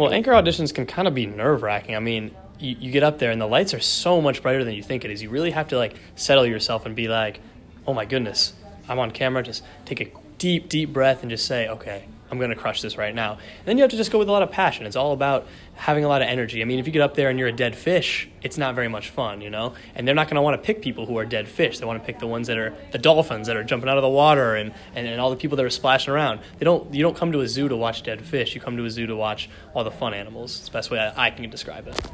Well, anchor auditions can kind of be nerve wracking. I mean, you, you get up there and the lights are so much brighter than you think it is. You really have to like settle yourself and be like, oh my goodness, I'm on camera. Just take a deep, deep breath and just say, okay, I'm going to crush this right now. And then you have to just go with a lot of passion. It's all about having a lot of energy. I mean, if you get up there and you're a dead fish, it's not very much fun, you know? And they're not going to want to pick people who are dead fish. They want to pick the ones that are the dolphins that are jumping out of the water and, and, and all the people that are splashing around. They don't, you don't come to a zoo to watch dead fish. You come to a zoo to watch all the fun animals. It's the best way I, I can describe it.